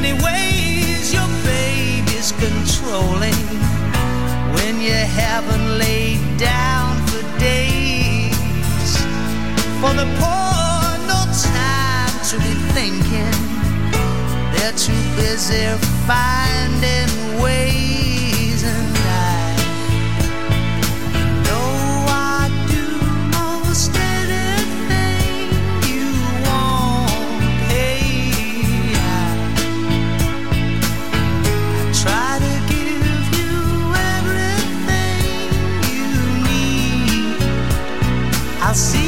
many ways your baby's controlling when you haven't laid down for days. For the poor, no time to be thinking, they're too busy finding see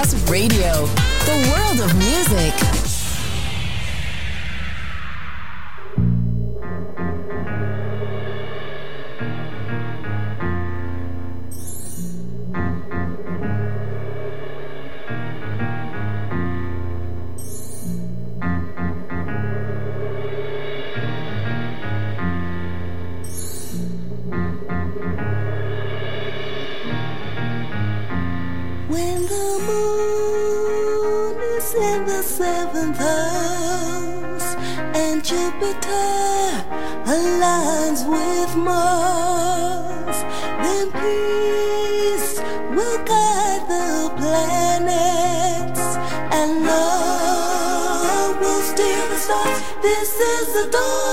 Masterclass Radio, the world of music. When the moon and Venus and Jupiter aligns with Mars, then peace will guide the planets and love will steer the stars. This is the dawn.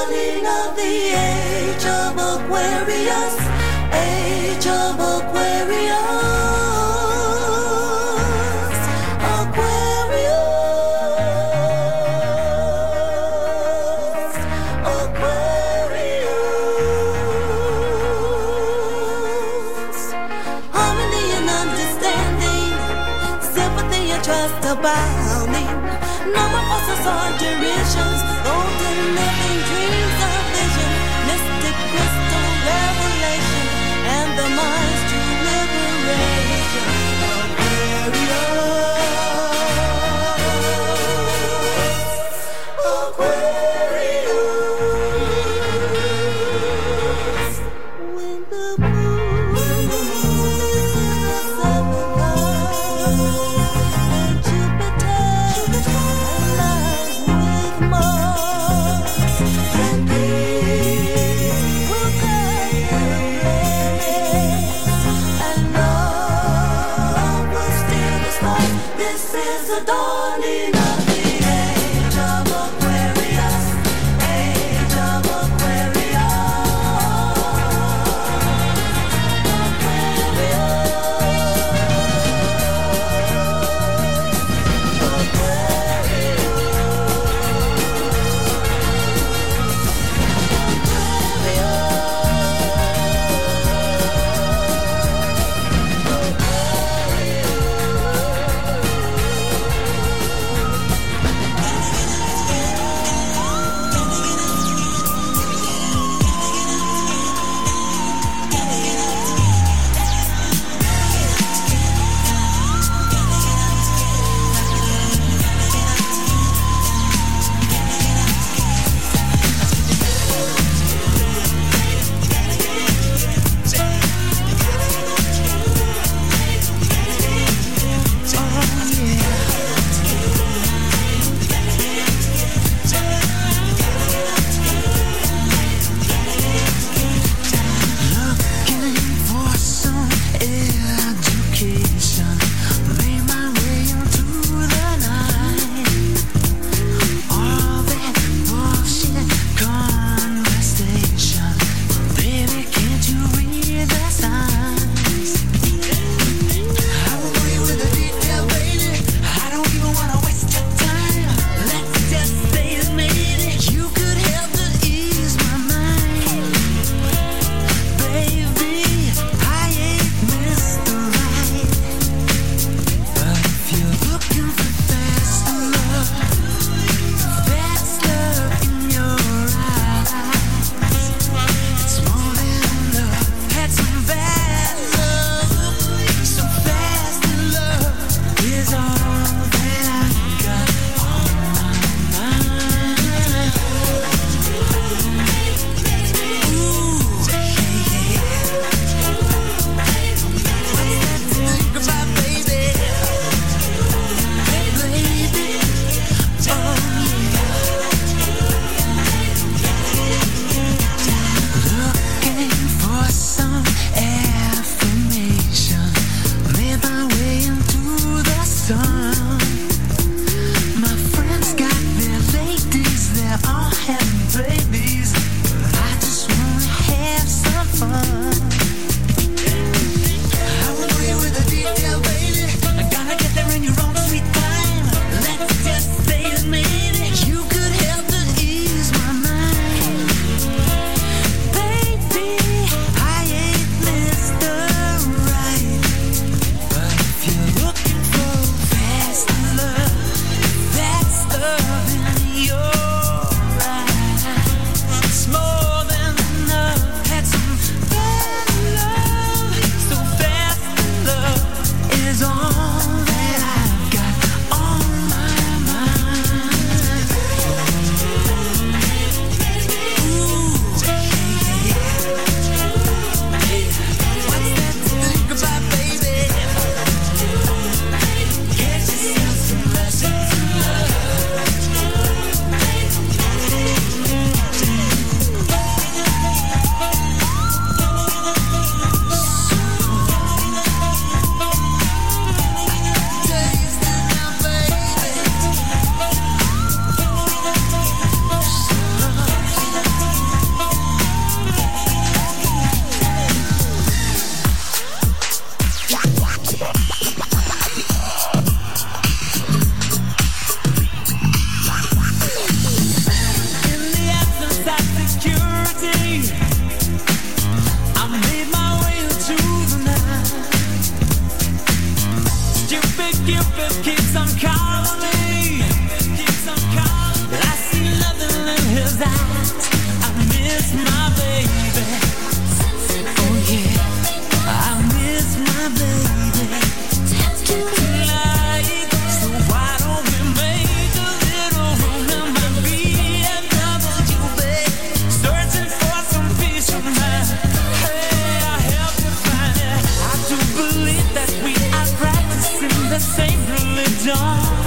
for generations, old and. really dark.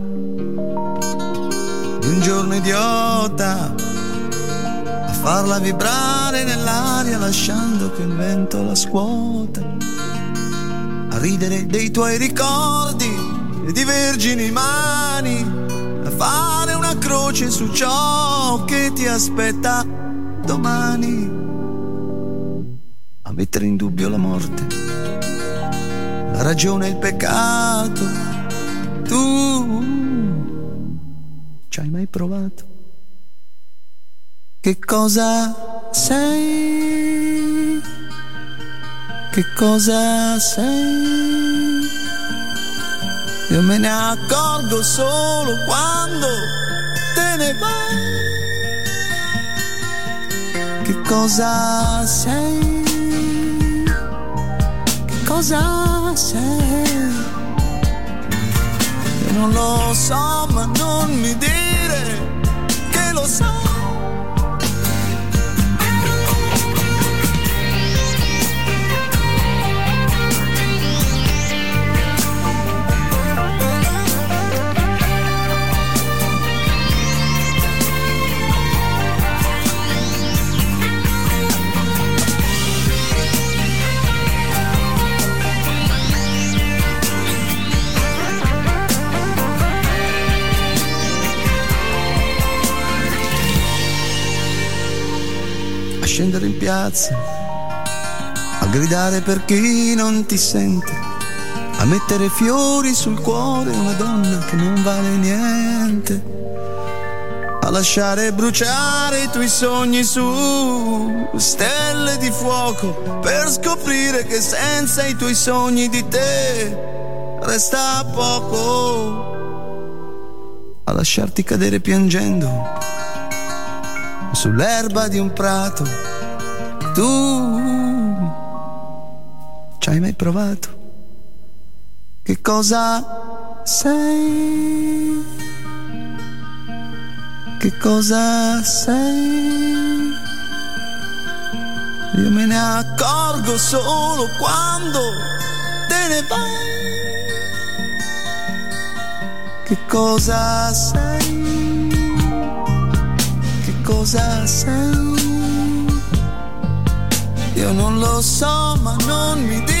di un giorno idiota, a farla vibrare nell'aria lasciando che il vento la scuota, a ridere dei tuoi ricordi e di vergini mani, a fare una croce su ciò che ti aspetta domani, a mettere in dubbio la morte la ragione e il peccato. Tu ci hai mai provato? Che cosa sei? Che cosa sei? Io me ne accorgo solo quando te ne vai. Che cosa sei? cosa sei. Io non lo so, ma non mi dire So. Piazza, a gridare per chi non ti sente, a mettere fiori sul cuore una donna che non vale niente, a lasciare bruciare i tuoi sogni su stelle di fuoco per scoprire che senza i tuoi sogni di te resta poco, a lasciarti cadere piangendo sull'erba di un prato. Tu ci hai mai provato? Che cosa sei? Che cosa sei? Io me ne accorgo solo quando te ne vai. Che cosa sei? Che cosa sei? Io non lo so, ma non mi dire